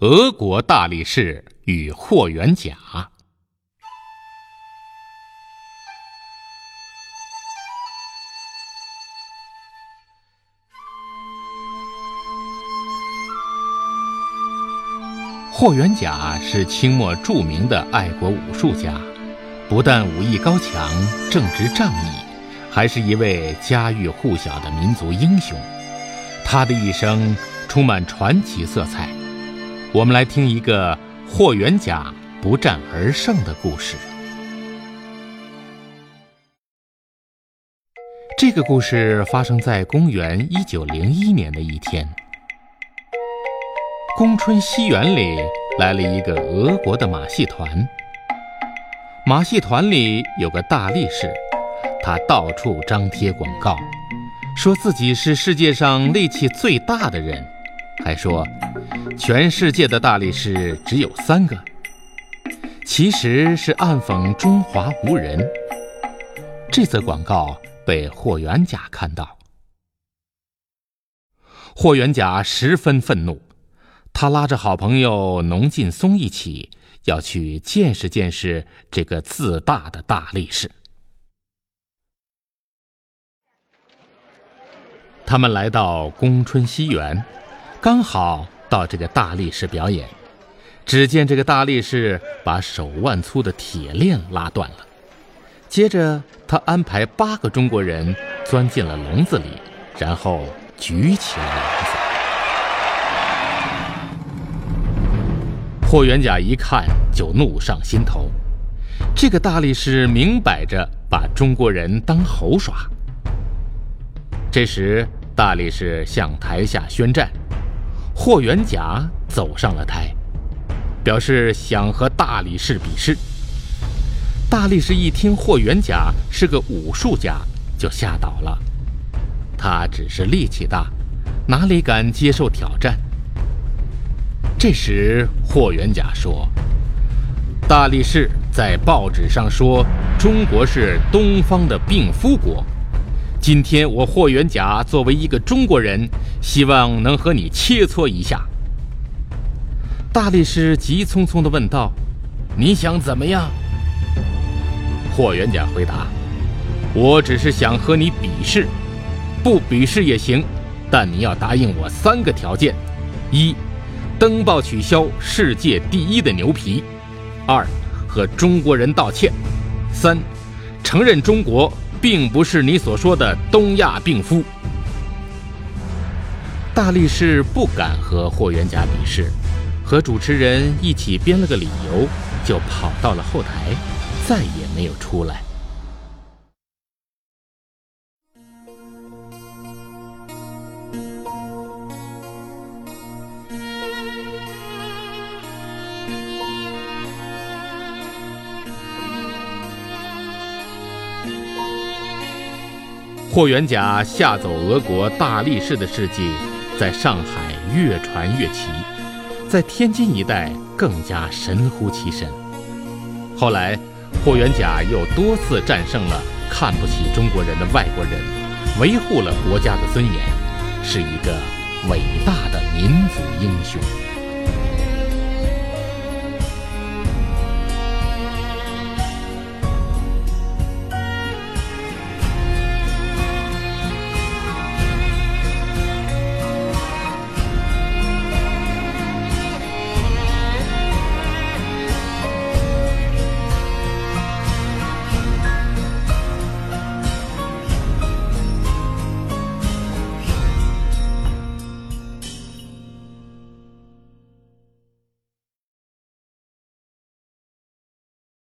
俄国大力士与霍元甲。霍元甲是清末著名的爱国武术家，不但武艺高强、正直仗义，还是一位家喻户晓的民族英雄。他的一生充满传奇色彩。我们来听一个霍元甲不战而胜的故事。这个故事发生在公元一九零一年的一天。宫春西园里来了一个俄国的马戏团。马戏团里有个大力士，他到处张贴广告，说自己是世界上力气最大的人，还说全世界的大力士只有三个。其实是暗讽中华无人。这则广告被霍元甲看到，霍元甲十分愤怒。他拉着好朋友农劲松一起，要去见识见识这个自大的大力士。他们来到宫春西园，刚好到这个大力士表演。只见这个大力士把手腕粗的铁链拉断了，接着他安排八个中国人钻进了笼子里，然后举起了笼子。霍元甲一看就怒上心头，这个大力士明摆着把中国人当猴耍。这时，大力士向台下宣战，霍元甲走上了台，表示想和大力士比试。大力士一听霍元甲是个武术家，就吓倒了。他只是力气大，哪里敢接受挑战？这时，霍元甲说：“大力士在报纸上说中国是东方的病夫国。今天我霍元甲作为一个中国人，希望能和你切磋一下。”大力士急匆匆地问道：“你想怎么样？”霍元甲回答：“我只是想和你比试，不比试也行，但你要答应我三个条件：一。”登报取消世界第一的牛皮，二和中国人道歉，三承认中国并不是你所说的东亚病夫。大力士不敢和霍元甲比试，和主持人一起编了个理由，就跑到了后台，再也没有出来。霍元甲吓走俄国大力士的事迹，在上海越传越奇，在天津一带更加神乎其神。后来，霍元甲又多次战胜了看不起中国人的外国人，维护了国家的尊严，是一个伟大的民族英雄。